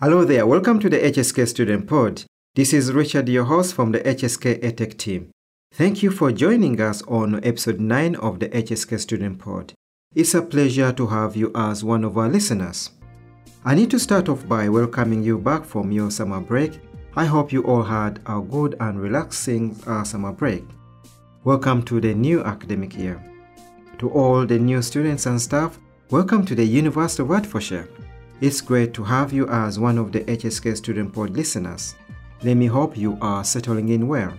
Hello there, welcome to the HSK Student Pod. This is Richard, your host from the HSK EdTech team. Thank you for joining us on episode 9 of the HSK Student Pod. It's a pleasure to have you as one of our listeners. I need to start off by welcoming you back from your summer break. I hope you all had a good and relaxing uh, summer break. Welcome to the new academic year. To all the new students and staff, welcome to the University of Hertfordshire. It's great to have you as one of the HSK Student Pod listeners. Let me hope you are settling in well.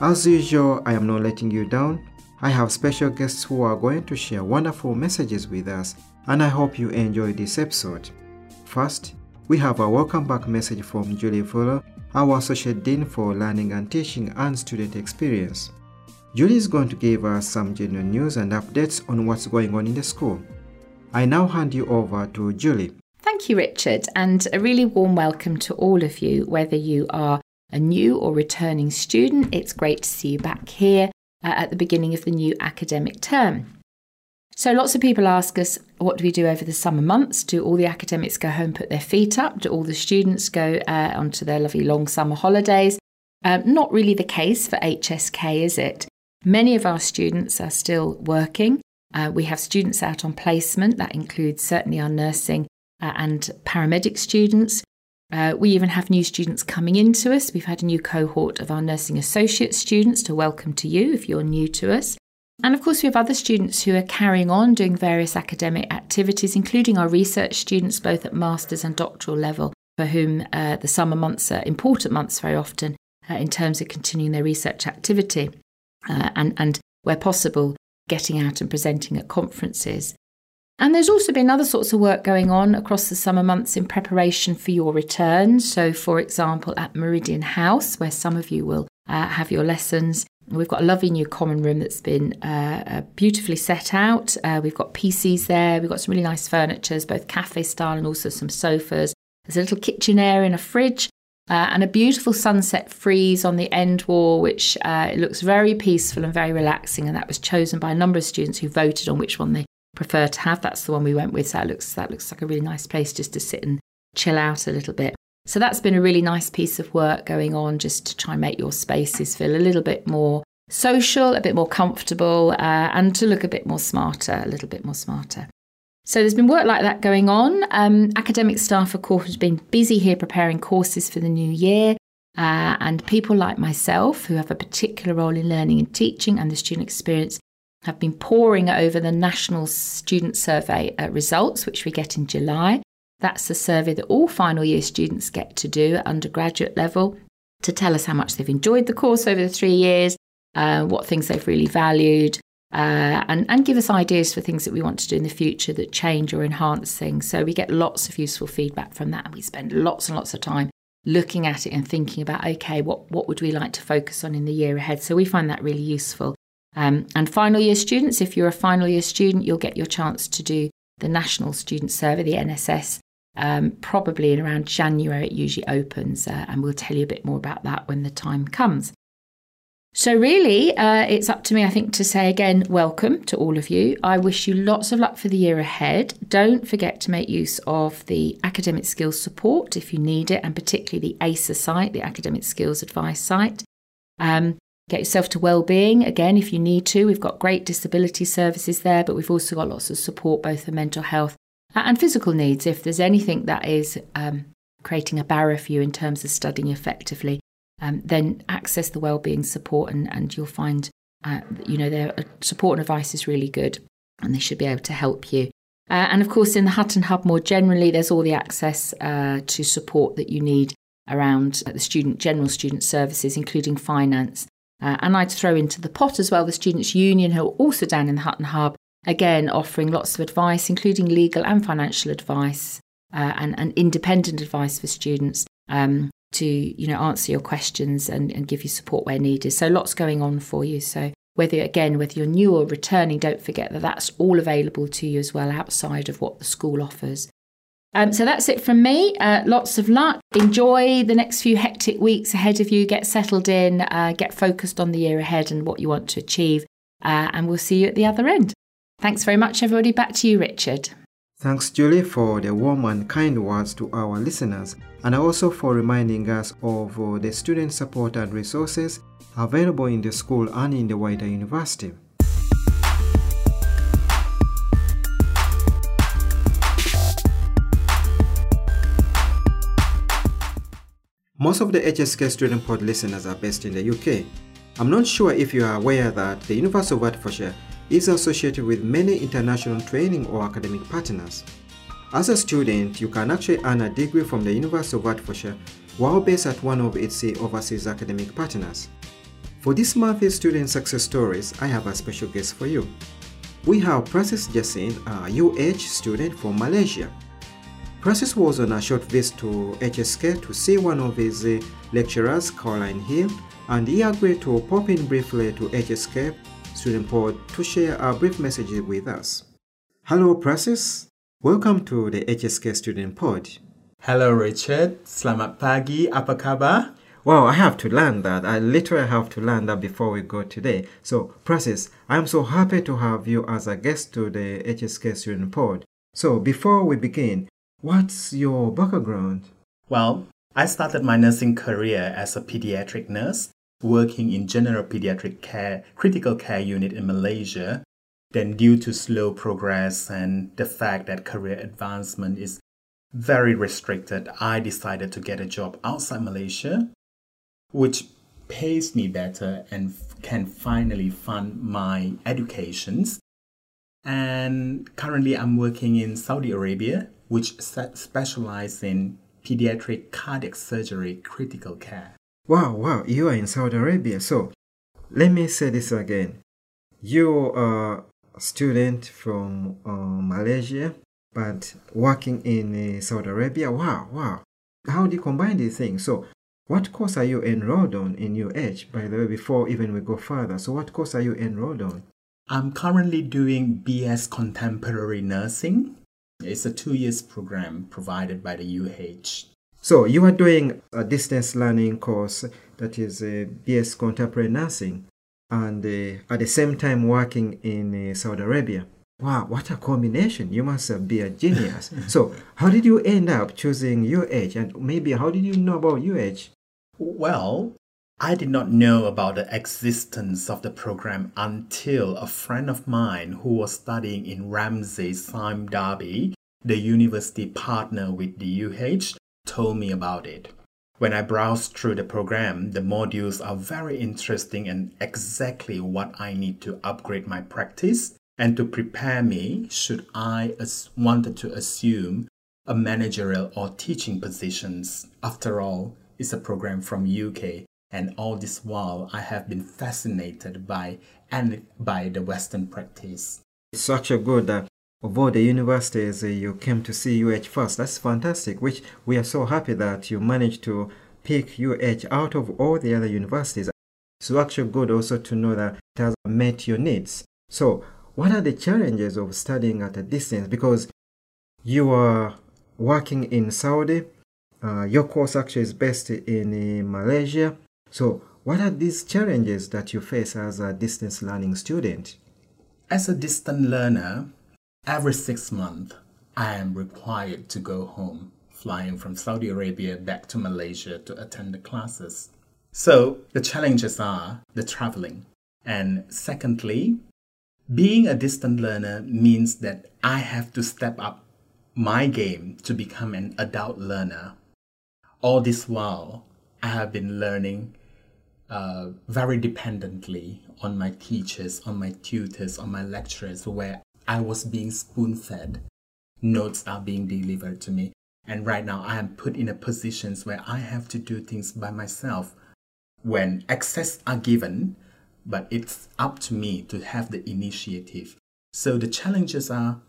As usual, I am not letting you down. I have special guests who are going to share wonderful messages with us, and I hope you enjoy this episode. First, we have a welcome back message from Julie Fuller, our Associate Dean for Learning and Teaching and Student Experience. Julie is going to give us some general news and updates on what's going on in the school. I now hand you over to Julie. Thank you, Richard, and a really warm welcome to all of you, whether you are a new or returning student. It's great to see you back here uh, at the beginning of the new academic term. So, lots of people ask us, what do we do over the summer months? Do all the academics go home, put their feet up? Do all the students go uh, onto their lovely long summer holidays? Um, not really the case for HSK, is it? Many of our students are still working. Uh, we have students out on placement, that includes certainly our nursing uh, and paramedic students. Uh, we even have new students coming into us. We've had a new cohort of our nursing associate students to welcome to you if you're new to us. And of course, we have other students who are carrying on doing various academic activities, including our research students, both at master's and doctoral level, for whom uh, the summer months are important months very often uh, in terms of continuing their research activity uh, and, and, where possible, getting out and presenting at conferences. And there's also been other sorts of work going on across the summer months in preparation for your return. So, for example, at Meridian House, where some of you will uh, have your lessons, we've got a lovely new common room that's been uh, uh beautifully set out. Uh, we've got PCs there, we've got some really nice furniture, both cafe style and also some sofas. There's a little kitchen area and a fridge. Uh, and a beautiful sunset frieze on the end wall, which uh, looks very peaceful and very relaxing. And that was chosen by a number of students who voted on which one they prefer to have. That's the one we went with. So that looks that looks like a really nice place just to sit and chill out a little bit. So that's been a really nice piece of work going on just to try and make your spaces feel a little bit more social, a bit more comfortable, uh, and to look a bit more smarter, a little bit more smarter. So there's been work like that going on. Um, academic staff, of course, have been busy here preparing courses for the new year. Uh, and people like myself, who have a particular role in learning and teaching and the student experience, have been poring over the National Student Survey uh, results, which we get in July. That's the survey that all final year students get to do at undergraduate level to tell us how much they've enjoyed the course over the three years, uh, what things they've really valued, uh, and, and give us ideas for things that we want to do in the future that change or enhance things. So we get lots of useful feedback from that, and we spend lots and lots of time looking at it and thinking about okay, what, what would we like to focus on in the year ahead? So we find that really useful. Um, and final year students, if you're a final year student, you'll get your chance to do the National Student Survey, the NSS, um, probably in around January. It usually opens, uh, and we'll tell you a bit more about that when the time comes. So, really, uh, it's up to me, I think, to say again, welcome to all of you. I wish you lots of luck for the year ahead. Don't forget to make use of the academic skills support if you need it, and particularly the ASA site, the Academic Skills Advice site. Um, Get yourself to well-being again if you need to. We've got great disability services there, but we've also got lots of support both for mental health and physical needs. If there's anything that is um, creating a barrier for you in terms of studying effectively, um, then access the well-being support, and, and you'll find uh, you know their uh, support and advice is really good, and they should be able to help you. Uh, and of course, in the Hutton Hub more generally, there's all the access uh, to support that you need around the student general student services, including finance uh, and I'd throw into the pot as well the Students' Union, who are also down in the Hutton Hub, again offering lots of advice, including legal and financial advice uh, and, and, independent advice for students um, to you know answer your questions and, and give you support where needed. So lots going on for you. So whether again whether you're new or returning, don't forget that that's all available to you as well outside of what the school offers. Um, so that's it from me. Uh, lots of luck. Enjoy the next few hectic weeks ahead of you. Get settled in, uh, get focused on the year ahead and what you want to achieve. Uh, and we'll see you at the other end. Thanks very much, everybody. Back to you, Richard. Thanks, Julie, for the warm and kind words to our listeners, and also for reminding us of uh, the student support and resources available in the school and in the wider university. Most of the HSK Student Pod listeners are based in the UK. I'm not sure if you are aware that the University of Hertfordshire is associated with many international training or academic partners. As a student, you can actually earn a degree from the University of Hertfordshire while based at one of its overseas academic partners. For this month's student success stories, I have a special guest for you. We have Princess Jasin, a UH student from Malaysia. Francis was on a short visit to HSK to see one of his uh, lecturers, Caroline Hill, and he agreed to pop in briefly to HSK Student Pod to share a brief message with us. Hello, Prasis. Welcome to the HSK Student Pod. Hello, Richard. Selamat pagi. Apa kabar? Wow, I have to learn that. I literally have to learn that before we go today. So, Prasis, I'm so happy to have you as a guest to the HSK Student Pod. So, before we begin, what's your background? Well, I started my nursing career as a pediatric nurse working in general pediatric care, critical care unit in Malaysia. Then, due to slow progress and the fact that career advancement is very restricted, I decided to get a job outside Malaysia, which pays me better and can finally fund my educations. And currently, I'm working in Saudi Arabia, which specializes in pediatric cardiac surgery critical care. Wow, wow, you are in Saudi Arabia. So let me say this again. You are a student from uh, Malaysia, but working in uh, Saudi Arabia. Wow, wow. How do you combine these things? So, what course are you enrolled on in UH, by the way, before even we go further? So, what course are you enrolled on? I'm currently doing BS Contemporary Nursing. It's a two years program provided by the UH. So you are doing a distance learning course that is a BS Contemporary Nursing and uh, at the same time working in uh, Saudi Arabia. Wow, what a combination. You must be a genius. so how did you end up choosing UH and maybe how did you know about UH? Well, I did not know about the existence of the program until a friend of mine who was studying in Ramsay Sime Darby, the university partner with the UH, told me about it. When I browsed through the program, the modules are very interesting and exactly what I need to upgrade my practice and to prepare me should I as wanted to assume a managerial or teaching positions. After all, it's a program from UK and all this while I have been fascinated by and by the Western practice. It's such a good uh, of all the universities uh, you came to see UH first. That's fantastic, which we are so happy that you managed to pick UH out of all the other universities. It's actually good also to know that it has met your needs. So what are the challenges of studying at a distance? Because you are working in Saudi, uh, your course actually is based in uh, Malaysia. So what are these challenges that you face as a distance learning student? As a distant learner, Every six months, I am required to go home, flying from Saudi Arabia back to Malaysia to attend the classes. So the challenges are the traveling. And secondly, being a distant learner means that I have to step up my game to become an adult learner. All this while, I have been learning uh, very dependently on my teachers, on my tutors, on my lecturers, where I was being spoon fed. Notes are being delivered to me. And right now I am put in a positions where I have to do things by myself when access are given, but it's up to me to have the initiative. So the challenges are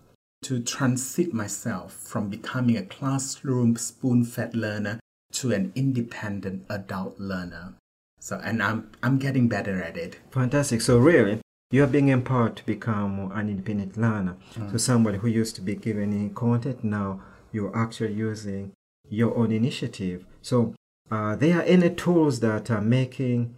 to transit myself from becoming a classroom spoon fed learner to an independent adult learner. So, and I'm, I'm getting better at it. Fantastic. So, really, you are being empowered to become an independent learner. Mm. So somebody who used to be given content, now you're actually using your own initiative. So uh, there are any tools that are making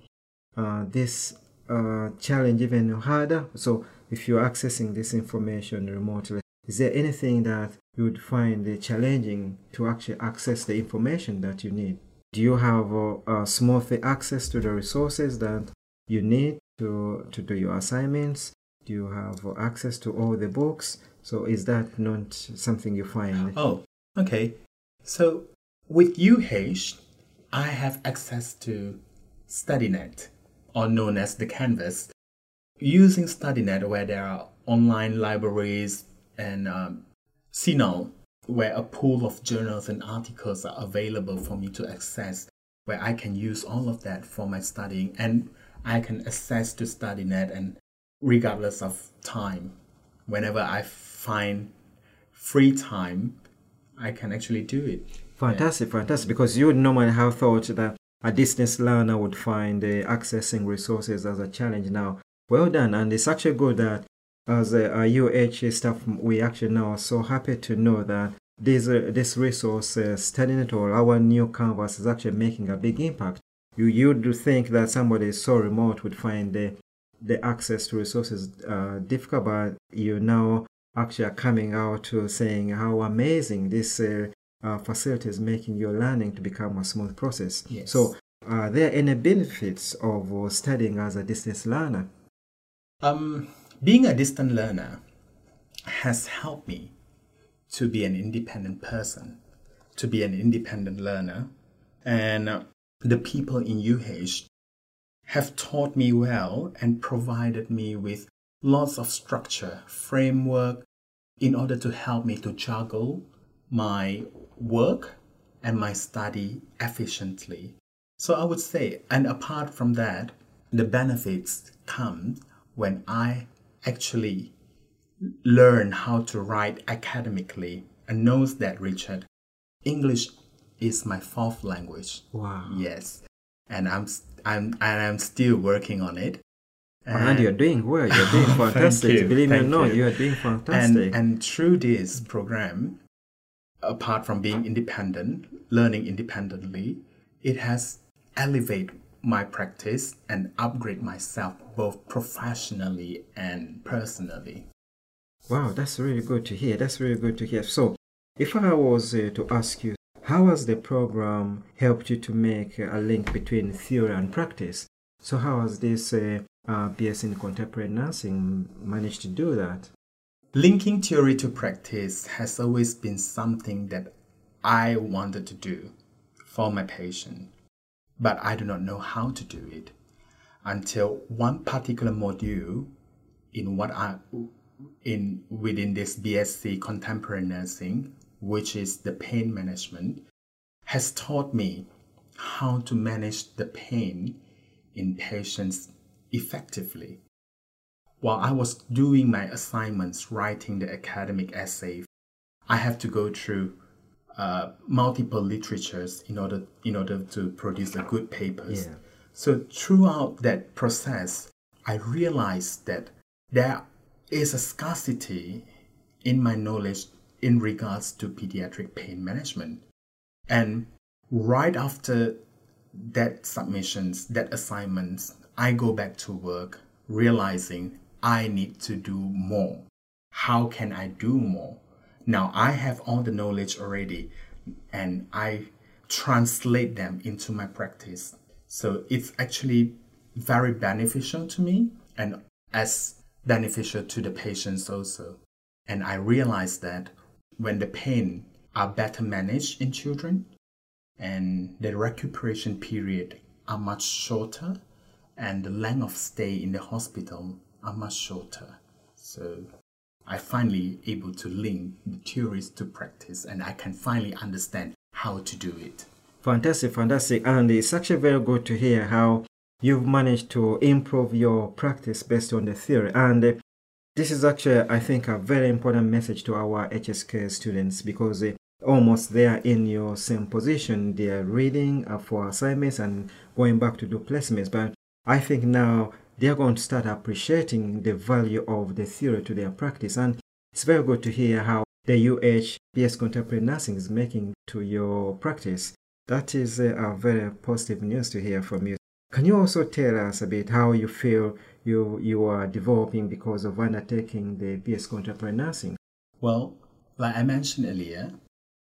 uh, this uh, challenge even harder. So if you're accessing this information remotely, is there anything that you would find challenging to actually access the information that you need. Do you have uh, smooth access to the resources that you need to, to do your assignments? Do you have uh, access to all the books? So is that not something you find? Oh, okay. So with UH, I have access to StudyNet, or known as the Canvas. Using StudyNet, where there are online libraries and um, CINAHL, where a pool of journals and articles are available for me to access, where I can use all of that for my studying and I can access to StudyNet and regardless of time, whenever I find free time, I can actually do it. Fantastic, yeah. fantastic. Because you would normally have thought that a distance learner would find uh, accessing resources as a challenge. Now, well done, and it's actually good that as a, UH staff, we actually now are so happy to know that this uh, this resource, uh, StudyNet or our new canvas, is actually making a big impact. You you'd think that somebody so remote would find the the access to resources uh, difficult, but you now actually are coming out to saying how amazing this uh, uh, facility is making your learning to become a smooth process. Yes. So, are there any benefits of uh, studying as a distance learner? Um, being a distant learner has helped me to be an independent person, to be an independent learner, and the people in UH have taught me well and provided me with lots of structure, framework in order to help me to juggle my work and my study efficiently. So I would say, and apart from that, the benefits come when I actually learn how to write academically and knows that Richard, English is my fourth language. Wow. Yes. And I'm I'm and I'm still working on it. And, and you're doing well. You're doing fantastic. you, Believe me or not, you. you are doing fantastic. And, and through this program, apart from being independent, learning independently, it has elevated my practice and upgrade myself both professionally and personally. Wow, that's really good to hear. That's really good to hear. So, if I was uh, to ask you, how has the program helped you to make a link between theory and practice? So, how has this uh, uh, BS in Contemporary Nursing managed to do that? Linking theory to practice has always been something that I wanted to do for my patient, but I do not know how to do it until one particular module in what I in within this BSc Contemporary Nursing, which is the pain management, has taught me how to manage the pain in patients effectively. While I was doing my assignments, writing the academic essay, I have to go through uh, multiple literatures in order in order to produce a good papers. Yeah. So throughout that process, I realized that there is a scarcity in my knowledge in regards to pediatric pain management. And right after that submissions, that assignments, I go back to work realizing I need to do more. How can I do more? Now I have all the knowledge already and I translate them into my practice. So it's actually very beneficial to me and as beneficial to the patients also. And I realized that when the pain are better managed in children and the recuperation period are much shorter and the length of stay in the hospital are much shorter. So I finally able to link the theories to practice and I can finally understand how to do it. Fantastic, fantastic. And it's actually very good to hear how you've managed to improve your practice based on the theory. And this is actually, I think, a very important message to our HSK students because almost they are in your same position. They are reading for assignments and going back to do placements. But I think now they're going to start appreciating the value of the theory to their practice. And it's very good to hear how the UH Contemporary Nursing is making to your practice. That is uh, a very positive news to hear from you. Can you also tell us a bit how you feel you, you are developing because of undertaking the BS Contemporary Nursing? Well, like I mentioned earlier,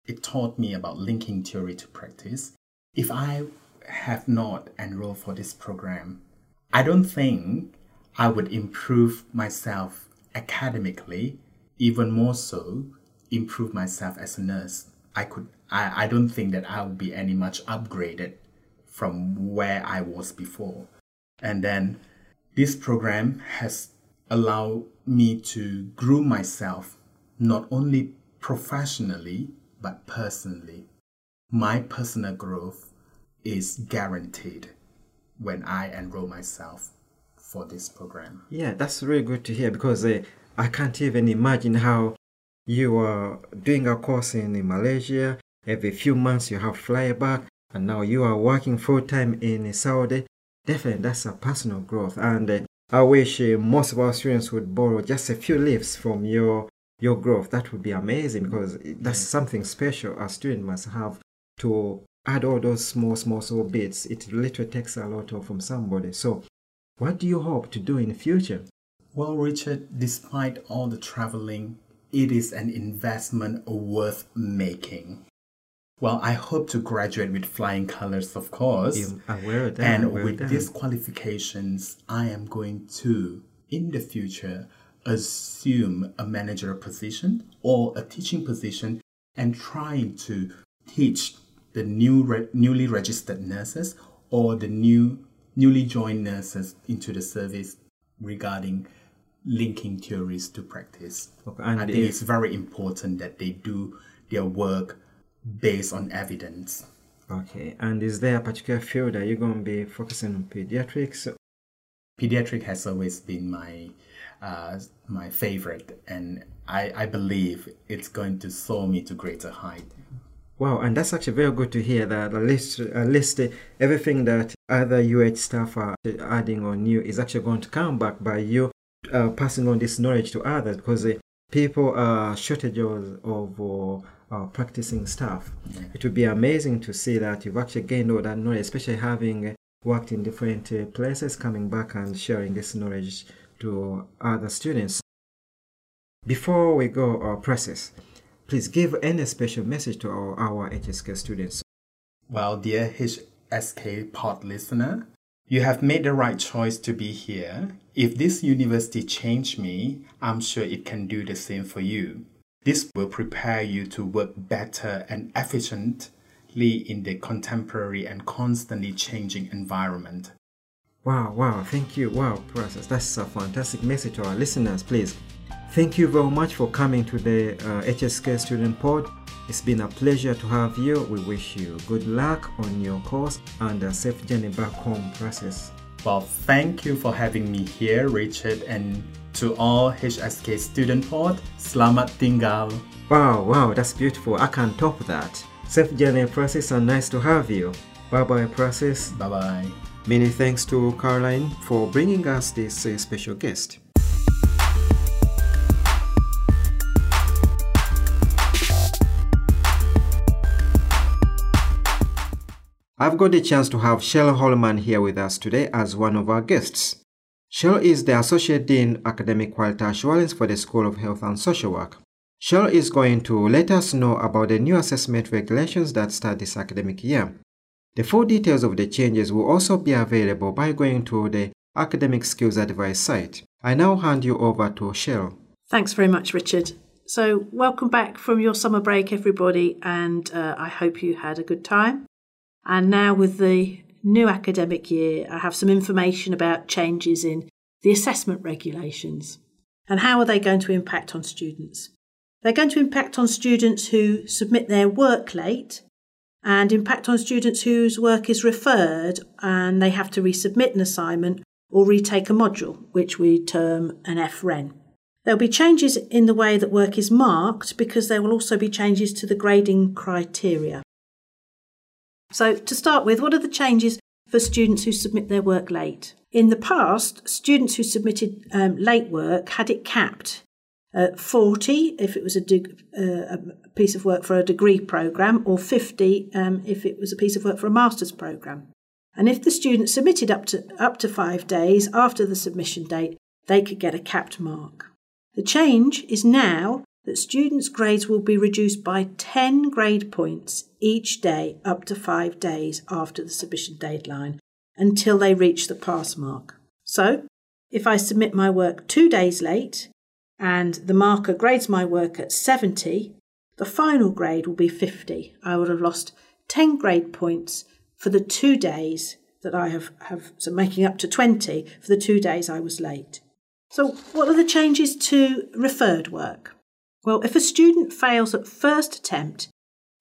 it taught me about linking theory to practice. If I have not enrolled for this program, I don't think I would improve myself academically, even more so, improve myself as a nurse. I could I, I don't think that I would be any much upgraded from where I was before. And then this program has allowed me to groom myself not only professionally but personally. My personal growth is guaranteed when I enroll myself for this program. Yeah, that's really good to hear because uh, I can't even imagine how you are doing a course in Malaysia. Every few months you have fly back, and now you are working full time in Saudi. Definitely, that's a personal growth. And uh, I wish uh, most of our students would borrow just a few leaves from your your growth. That would be amazing because that's something special a student must have to add all those small, small, small bits. It literally takes a lot of from somebody. So, what do you hope to do in the future? Well, Richard, despite all the traveling, it is an investment worth making. Well, I hope to graduate with flying colors, of course. aware of that, and aware with that. these qualifications, I am going to, in the future, assume a manager position or a teaching position and trying to teach the new re- newly registered nurses or the new newly joined nurses into the service regarding linking theories to practice. Okay, and I think it's very important that they do their work based on evidence. Okay, and is there a particular field that you're going to be focusing on pediatrics? Pediatric has always been my uh, my favorite, and I, I believe it's going to soar me to greater height. Wow, and that's actually very good to hear that at least, at least uh, everything that other UH staff are adding on you is actually going to come back by you uh, passing on this knowledge to others because uh, people are shortages of uh, uh, practicing staff. It would be amazing to see that you've actually gained all that knowledge, especially having uh, worked in different uh, places, coming back and sharing this knowledge to other students. Before we go our Prasis, please give any special message to our, our HSK students. Well, dear HSK pod listener, you have made the right choice to be here. If this university changed me, I'm sure it can do the same for you. This will prepare you to work better and efficiently in the contemporary and constantly changing environment. Wow, wow, thank you. Wow, Prasis. That's a fantastic message to our listeners, please. Thank you very much for coming to the uh, HSK Student Pod. It's been a pleasure to have you. We wish you good luck on your course and a safe journey back home, Prasis. Well, thank you for having me here, Richard, and to all HSK student pod, selamat tinggal. Wow, wow, that's beautiful. I can't top that. Safe journey, Prasis, and nice to have you. Bye bye, Prasis. Bye bye. Many thanks to Caroline for bringing us this uh, special guest. I've got the chance to have Shell Holman here with us today as one of our guests. Shell is the Associate Dean Academic Quality Assurance for the School of Health and Social Work. Shell is going to let us know about the new assessment regulations that start this academic year. The full details of the changes will also be available by going to the Academic Skills Advice site. I now hand you over to Shell. Thanks very much, Richard. So, welcome back from your summer break, everybody, and uh, I hope you had a good time. And now, with the new academic year, I have some information about changes in the assessment regulations and how are they going to impact on students. They're going to impact on students who submit their work late and impact on students whose work is referred and they have to resubmit an assignment or retake a module, which we term an FREN. There'll be changes in the way that work is marked because there will also be changes to the grading criteria. So, to start with, what are the changes for students who submit their work late? In the past, students who submitted um, late work had it capped at 40 if it was a, deg- uh, a piece of work for a degree programme, or 50 um, if it was a piece of work for a master's programme. And if the student submitted up to, up to five days after the submission date, they could get a capped mark. The change is now that students' grades will be reduced by 10 grade points each day up to five days after the submission deadline until they reach the pass mark. So, if I submit my work two days late and the marker grades my work at 70, the final grade will be 50. I would have lost 10 grade points for the two days that I have, have so making up to 20 for the two days I was late. So, what are the changes to referred work? Well, if a student fails at first attempt,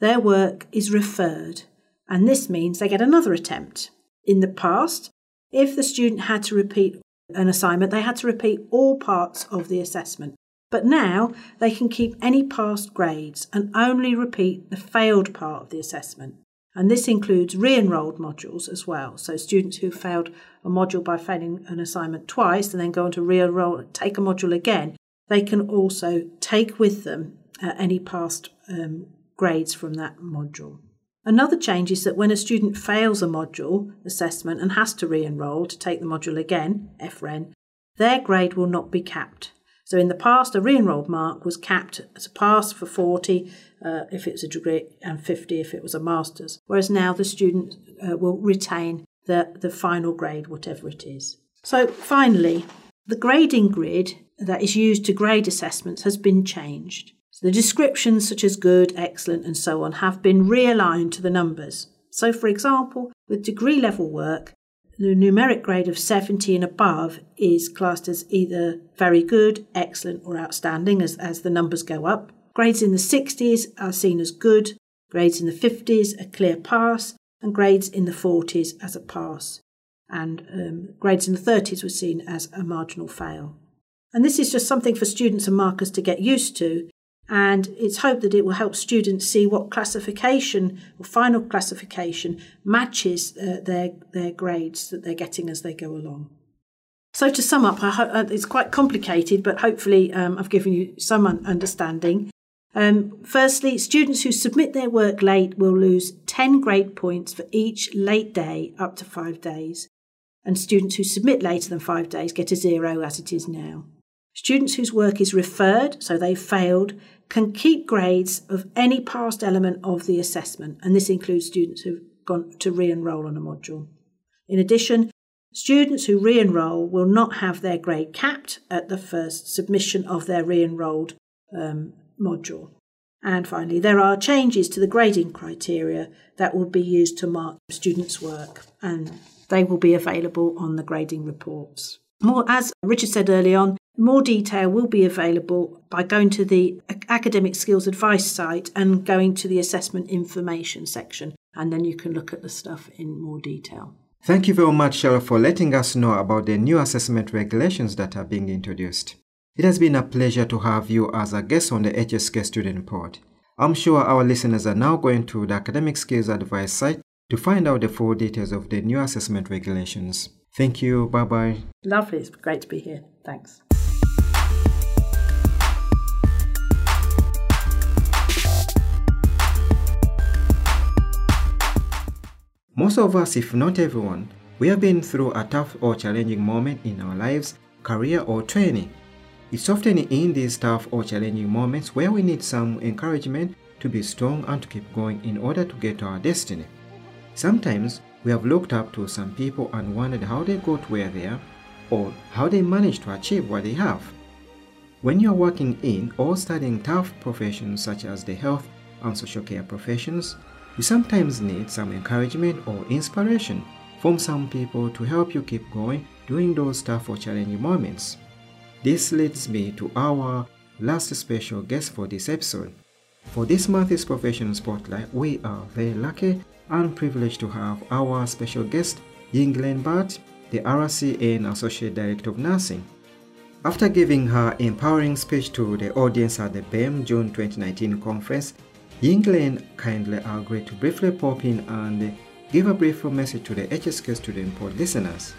their work is referred, and this means they get another attempt. In the past, if the student had to repeat an assignment, they had to repeat all parts of the assessment. But now they can keep any past grades and only repeat the failed part of the assessment. And this includes re enrolled modules as well. So, students who failed a module by failing an assignment twice and then go on to re enroll, take a module again, they can also take with them uh, any past um, grades from that module. Another change is that when a student fails a module assessment and has to re enroll to take the module again, FREN, their grade will not be capped. So in the past, a re-enrolled mark was capped as a pass for 40 uh, if it was a degree and 50 if it was a master's, whereas now the student uh, will retain the, the final grade, whatever it is. So finally, the grading grid that is used to grade assessments has been changed. So the descriptions such as good, excellent and so on have been realigned to the numbers. So for example, with degree level work, the numeric grade of 70 and above is classed as either very good, excellent, or outstanding as, as the numbers go up. Grades in the 60s are seen as good, grades in the 50s a clear pass, and grades in the 40s as a pass. And um, grades in the 30s were seen as a marginal fail. And this is just something for students and markers to get used to and it's hoped that it will help students see what classification or final classification matches uh, their their grades that they're getting as they go along. So to sum up, ho- uh, it's quite complicated, but hopefully um, I've given you some un- understanding. Um, firstly, students who submit their work late will lose 10 grade points for each late day up to five days, and students who submit later than five days get a zero as it is now. Students whose work is referred, so they failed, can keep grades of any past element of the assessment, and this includes students who've gone to re enroll on a module. In addition, students who re enroll will not have their grade capped at the first submission of their re enrolled um, module. And finally, there are changes to the grading criteria that will be used to mark students' work, and they will be available on the grading reports. More, as Richard said early on, more detail will be available by going to the Academic Skills Advice site and going to the Assessment Information section, and then you can look at the stuff in more detail. Thank you very much, Cheryl, for letting us know about the new assessment regulations that are being introduced. It has been a pleasure to have you as a guest on the HSK Student Pod. I'm sure our listeners are now going to the Academic Skills Advice site to find out the full details of the new assessment regulations. Thank you. Bye bye. Lovely. It's great to be here. Thanks. Most of us, if not everyone, we have been through a tough or challenging moment in our lives, career, or training. It's often in these tough or challenging moments where we need some encouragement to be strong and to keep going in order to get to our destiny. Sometimes we have looked up to some people and wondered how they got where they are or how they managed to achieve what they have. When you are working in or studying tough professions such as the health and social care professions, you sometimes need some encouragement or inspiration from some people to help you keep going during those tough or challenging moments. This leads me to our last special guest for this episode. For this month's Professional Spotlight, we are very lucky and privileged to have our special guest, Yinglen Butt, the RCN Associate Director of Nursing. After giving her empowering speech to the audience at the BAME June 2019 conference, Yinglen kindly agreed to briefly pop in and give a brief message to the HSK student pod listeners.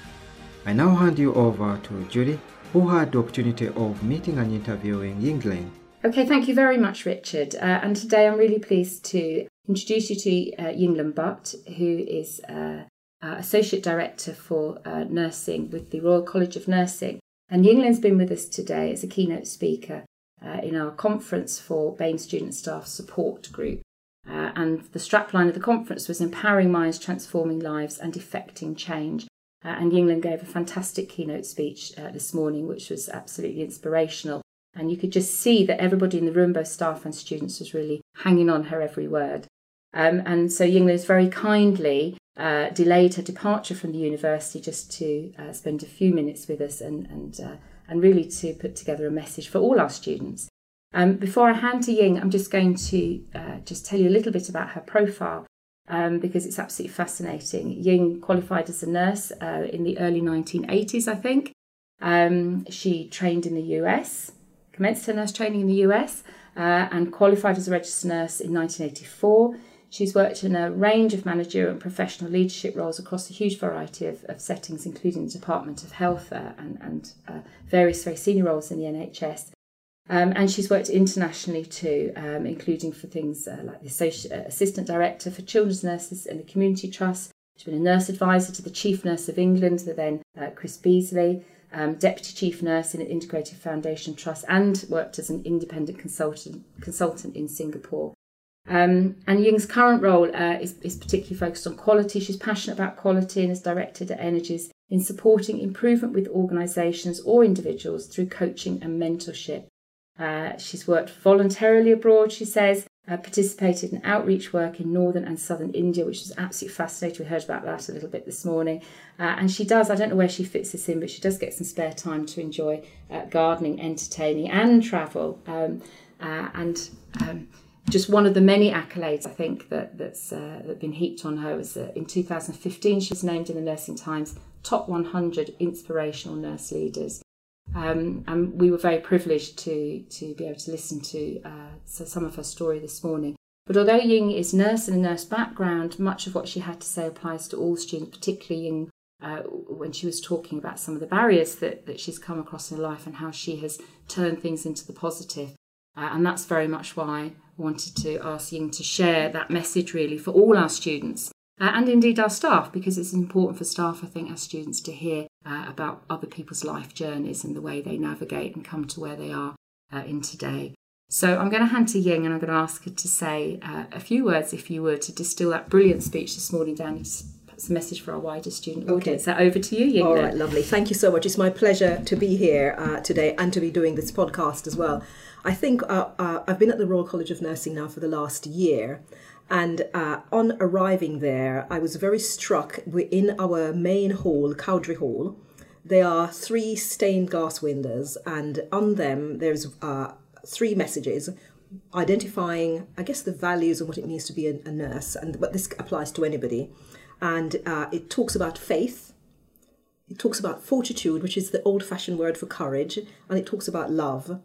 I now hand you over to Julie, who had the opportunity of meeting and interviewing Yinglen. Okay, thank you very much, Richard. Uh, and today I'm really pleased to introduce you to uh, Yinglen Butt, who is uh, uh, Associate Director for uh, Nursing with the Royal College of Nursing. And Yinglen's been with us today as a keynote speaker uh, in our conference for BAME Student Staff Support Group. Uh, and the strapline of the conference was Empowering Minds, Transforming Lives and Effecting Change. And Yinglen gave a fantastic keynote speech this morning, which was absolutely inspirational. And you could just see that everybody in the room, both staff and students, was really hanging on her every word. Um, and so Yinglen has very kindly uh, delayed her departure from the university just to uh, spend a few minutes with us and, and, uh, and really to put together a message for all our students. Um, before I hand to Ying, I'm just going to uh, just tell you a little bit about her profile um, because it's absolutely fascinating. Ying qualified as a nurse uh, in the early 1980s, I think. Um, she trained in the US, commenced her nurse training in the US, uh, and qualified as a registered nurse in 1984. She's worked in a range of managerial and professional leadership roles across a huge variety of, of settings, including the Department of Health uh, and, and uh, various very senior roles in the NHS. Um, and she's worked internationally too, um, including for things uh, like the uh, Assistant Director for Children's Nurses in the Community Trust. She's been a nurse advisor to the Chief Nurse of England, the then uh, Chris Beasley, um, Deputy Chief Nurse in an Integrated Foundation Trust, and worked as an independent consultant, consultant in Singapore. Um, and Ying's current role uh, is, is particularly focused on quality. She's passionate about quality and has directed her energies in supporting improvement with organisations or individuals through coaching and mentorship. Uh, she's worked voluntarily abroad, she says, uh, participated in outreach work in northern and southern India, which was absolutely fascinating. We heard about that a little bit this morning. Uh, and she does, I don't know where she fits this in, but she does get some spare time to enjoy uh, gardening, entertaining, and travel. Um, uh, and um, just one of the many accolades I think that that's uh, that been heaped on her was that in 2015 she was named in the Nursing Times top 100 inspirational nurse leaders. Um, and we were very privileged to to be able to listen to uh, some of her story this morning. But although Ying is nurse and a nurse background, much of what she had to say applies to all students, particularly Ying uh, when she was talking about some of the barriers that, that she's come across in her life and how she has turned things into the positive. Uh, and that's very much why I wanted to ask Ying to share that message really for all our students uh, and indeed our staff, because it's important for staff, I think, as students to hear uh, about other people's life journeys and the way they navigate and come to where they are uh, in today. So I'm going to hand to Ying and I'm going to ask her to say uh, a few words, if you were, to distill that brilliant speech this morning down into a message for our wider student okay. audience. So over to you, Ying. All right, lovely. Thank you so much. It's my pleasure to be here uh, today and to be doing this podcast as well. I think uh, I've been at the Royal College of Nursing now for the last year. And uh, on arriving there, I was very struck. We're in our main hall, Cowdray Hall. There are three stained glass windows, and on them there's uh, three messages identifying, I guess, the values and what it means to be a, a nurse, and but this applies to anybody. And uh, it talks about faith, it talks about fortitude, which is the old-fashioned word for courage, and it talks about love.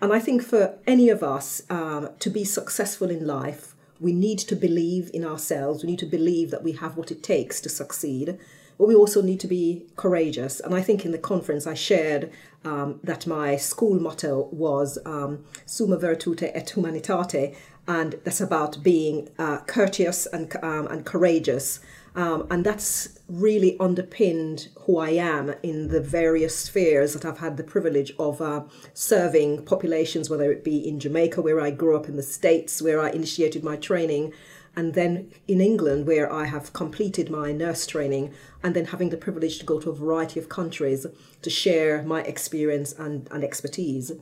And I think for any of us um, to be successful in life, we need to believe in ourselves. We need to believe that we have what it takes to succeed. But we also need to be courageous. And I think in the conference I shared um, that my school motto was um, Summa Virtute et Humanitate, and that's about being uh, courteous and, um, and courageous. Um, and that's really underpinned who I am in the various spheres that I've had the privilege of uh, serving populations, whether it be in Jamaica, where I grew up, in the States, where I initiated my training, and then in England, where I have completed my nurse training, and then having the privilege to go to a variety of countries to share my experience and, and expertise.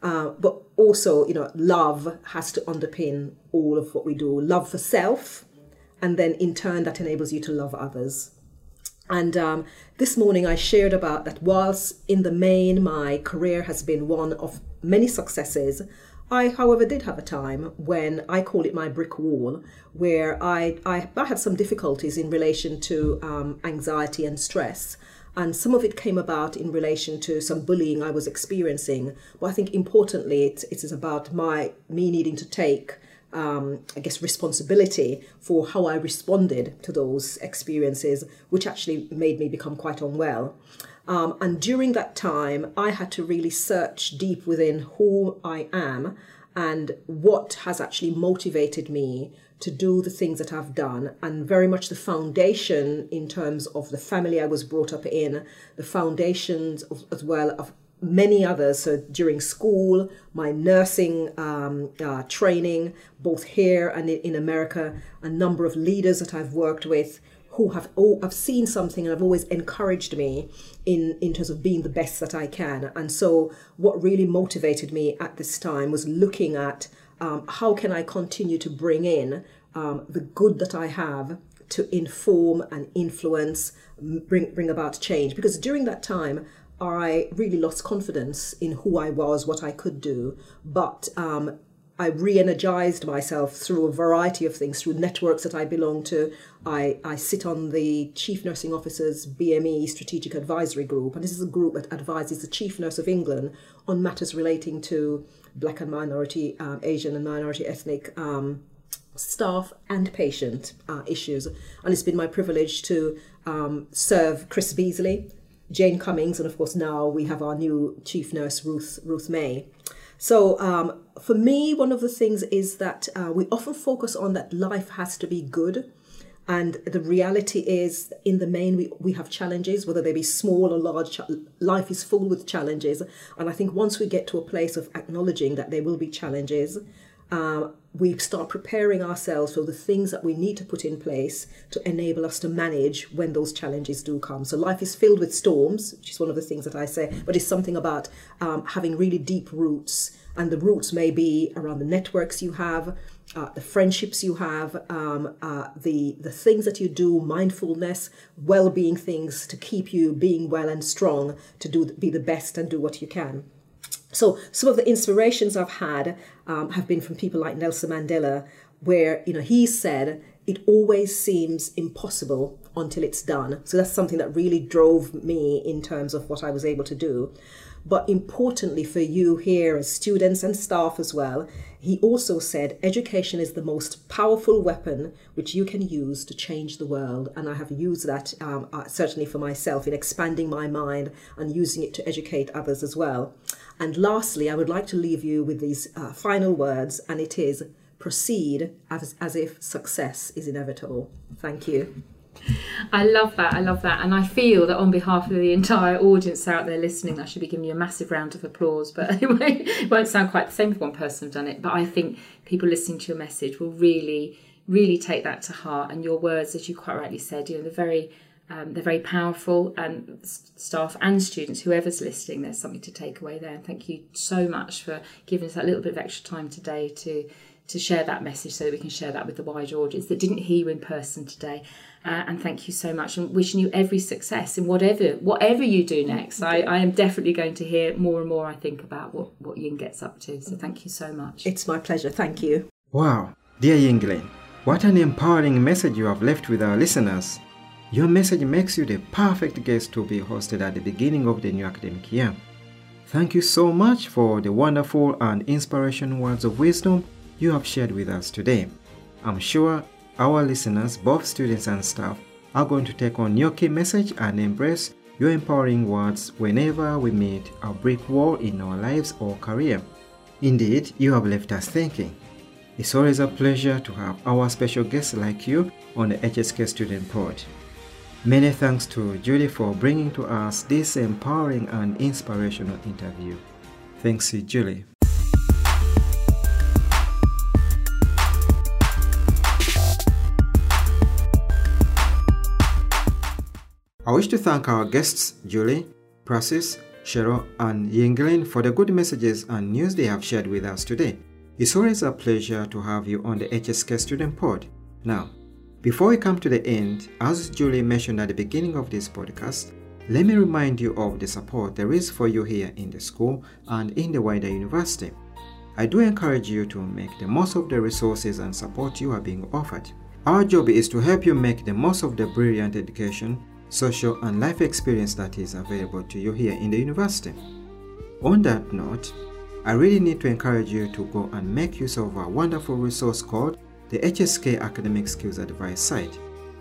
Uh, but also, you know, love has to underpin all of what we do. Love for self, and then in turn that enables you to love others. And um, this morning I shared about that whilst in the main my career has been one of many successes, I, however, did have a time when I call it my brick wall, where I, I, I had some difficulties in relation to um, anxiety and stress. And some of it came about in relation to some bullying I was experiencing. But I think importantly, it, it is about my me needing to take um, I guess, responsibility for how I responded to those experiences, which actually made me become quite unwell. Um, and during that time, I had to really search deep within who I am and what has actually motivated me to do the things that I've done, and very much the foundation in terms of the family I was brought up in, the foundations of, as well of many others. So during school, my nursing um, uh, training, both here and in America, a number of leaders that I've worked with who have oh, have seen something and have always encouraged me in in terms of being the best that I can. And so, what really motivated me at this time was looking at um, how can I continue to bring in um, the good that I have to inform and influence, bring bring about change. Because during that time, I really lost confidence in who I was, what I could do, but um, I re-energized myself through a variety of things, through networks that I belong to. I, I sit on the Chief Nursing Officer's BME Strategic Advisory Group, and this is a group that advises the Chief Nurse of England on matters relating to Black and minority, um, Asian and minority ethnic um, staff and patient uh, issues. And it's been my privilege to um, serve Chris Beasley, Jane Cummings, and of course now we have our new chief nurse, Ruth Ruth May. So um, for me, one of the things is that uh, we often focus on that life has to be good. And the reality is, in the main, we, we have challenges, whether they be small or large. Life is full with challenges. And I think once we get to a place of acknowledging that there will be challenges, um, we start preparing ourselves for the things that we need to put in place to enable us to manage when those challenges do come. So life is filled with storms, which is one of the things that I say, but it's something about um, having really deep roots. And the roots may be around the networks you have, uh, the friendships you have, um, uh, the the things that you do, mindfulness, well-being things to keep you being well and strong to do be the best and do what you can. So some of the inspirations I've had um, have been from people like Nelson Mandela, where you know he said it always seems impossible until it's done. So that's something that really drove me in terms of what I was able to do. But importantly for you here as students and staff as well, he also said education is the most powerful weapon which you can use to change the world. And I have used that um, uh, certainly for myself in expanding my mind and using it to educate others as well. And lastly, I would like to leave you with these uh, final words, and it is proceed as, as if success is inevitable. Thank you. I love that. I love that. And I feel that on behalf of the entire audience out there listening, I should be giving you a massive round of applause. But anyway, it won't sound quite the same if one person done it. But I think people listening to your message will really, really take that to heart. And your words, as you quite rightly said, you know, they're very um, they're very powerful, and staff and students, whoever's listening, there's something to take away there. And thank you so much for giving us that little bit of extra time today to to share that message so that we can share that with the wider audience that didn't hear you in person today. Uh, and thank you so much and wishing you every success in whatever whatever you do next. I, I am definitely going to hear more and more, I think, about what, what Ying gets up to. So thank you so much. It's my pleasure. Thank you. Wow. Dear Yinglen, what an empowering message you have left with our listeners. Your message makes you the perfect guest to be hosted at the beginning of the new academic year. Thank you so much for the wonderful and inspirational words of wisdom you have shared with us today. I'm sure our listeners, both students and staff, are going to take on your key message and embrace your empowering words whenever we meet a brick wall in our lives or career. Indeed, you have left us thinking. It's always a pleasure to have our special guests like you on the HSK Student Pod. Many thanks to Julie for bringing to us this empowering and inspirational interview. Thanks, Julie. I wish to thank our guests, Julie, Prasis, Cheryl, and Yinglen for the good messages and news they have shared with us today. It's always a pleasure to have you on the HSK Student Pod. Now, before we come to the end, as Julie mentioned at the beginning of this podcast, let me remind you of the support there is for you here in the school and in the wider university. I do encourage you to make the most of the resources and support you are being offered. Our job is to help you make the most of the brilliant education social, and life experience that is available to you here in the university. On that note, I really need to encourage you to go and make use of a wonderful resource called the HSK Academic Skills Advice site,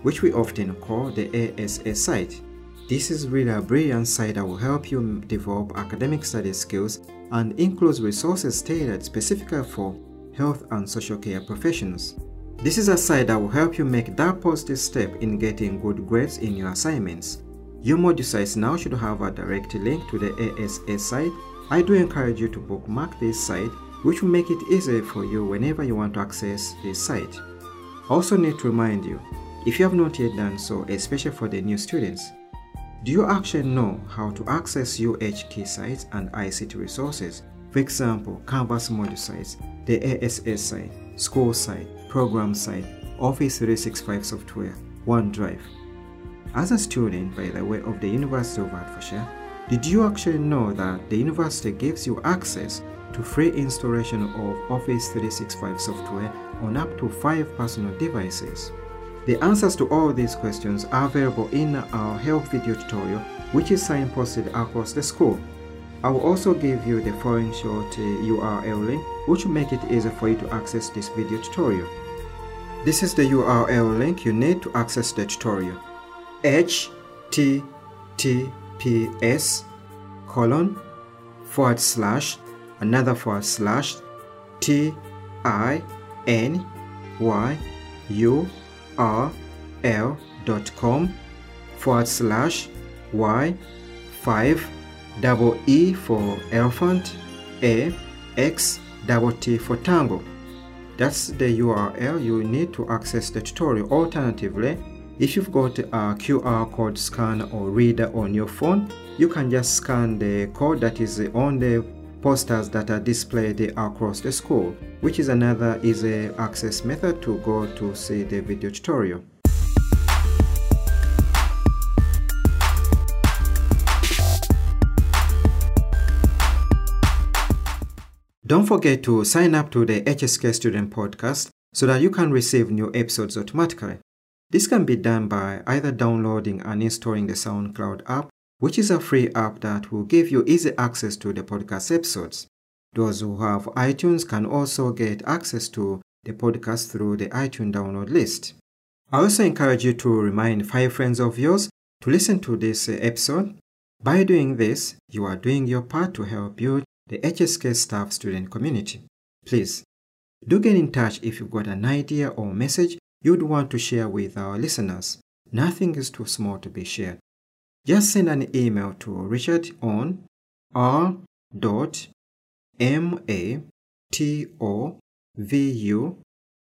which we often call the ASA site. This is really a brilliant site that will help you develop academic study skills and includes resources tailored specifically for health and social care professionals. This is a site that will help you make that positive step in getting good grades in your assignments. Your module sites now should have a direct link to the ASA site. I do encourage you to bookmark this site, which will make it easier for you whenever you want to access this site. Also need to remind you, if you have not yet done so, especially for the new students, do you actually know how to access UHK sites and ICT resources? For example, Canvas module sites, the ASA site, school site, program site, Office 365 software, OneDrive. As a student, by the way, of the University of Hertfordshire, did you actually know that the university gives you access to free installation of Office 365 software on up to 5 personal devices? The answers to all these questions are available in our help video tutorial which is signposted across the school. I will also give you the following short uh, URL link which will make it easier for you to access this video tutorial. This is the URL link you need to access the tutorial. https colon forward slash another forward slash t i n y u r l dot com forward slash y 5 double e for elephant a x double for tango that's the url you need to access the tutorial alternatively if you've got a qr code scanner or reader on your phone you can just scan the code that is on the posters that are displayed across the school, which is another easy access method to go to see the video tutorial. Don't forget to sign up to the HSK Student Podcast so that you can receive new episodes automatically. This can be done by either downloading and installing the SoundCloud app which is a free app that will give you easy access to the podcast episodes. Those who have iTunes can also get access to the podcast through the iTunes download list. I also encourage you to remind five friends of yours to listen to this episode. By doing this, you are doing your part to help build the HSK staff student community. Please do get in touch if you've got an idea or message you'd want to share with our listeners. Nothing is too small to be shared just send an email to Richard on r.matovu,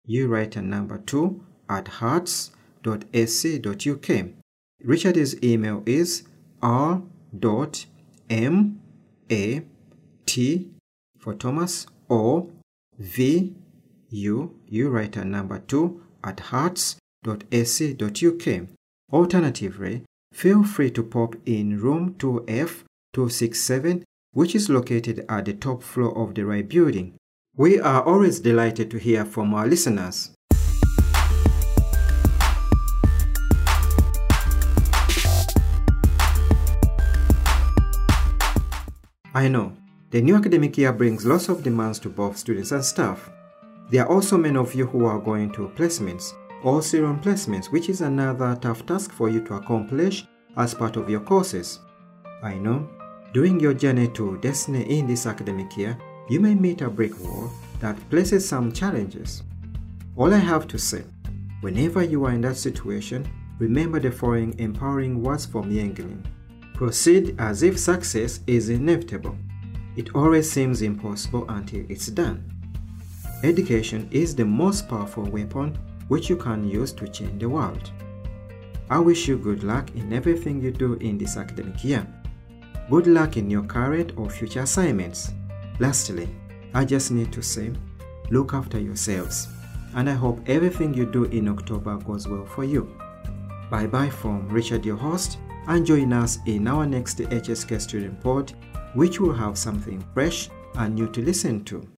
you write a number 2 at herts.ac.uk. Richard's email is r.mat for Thomas or vu, you write a number 2 at herts.ac.uk. Alternatively, feel free to pop in room 2F267, which is located at the top floor of the Wright building. We are always delighted to hear from our listeners. I know, the new academic year brings lots of demands to both students and staff. There are also many of you who are going to placements or serial placements, which is another tough task for you to accomplish as part of your courses. I know, during your journey to destiny in this academic year, you may meet a brick wall that places some challenges. All I have to say, whenever you are in that situation, remember the following empowering words from Yinglen. Proceed as if success is inevitable. It always seems impossible until it's done. Education is the most powerful weapon which you can use to change the world. I wish you good luck in everything you do in this academic year. Good luck in your current or future assignments. Lastly, I just need to say, look after yourselves, and I hope everything you do in October goes well for you. Bye bye from Richard, your host, and join us in our next HSK Student Pod, which will have something fresh and new to listen to.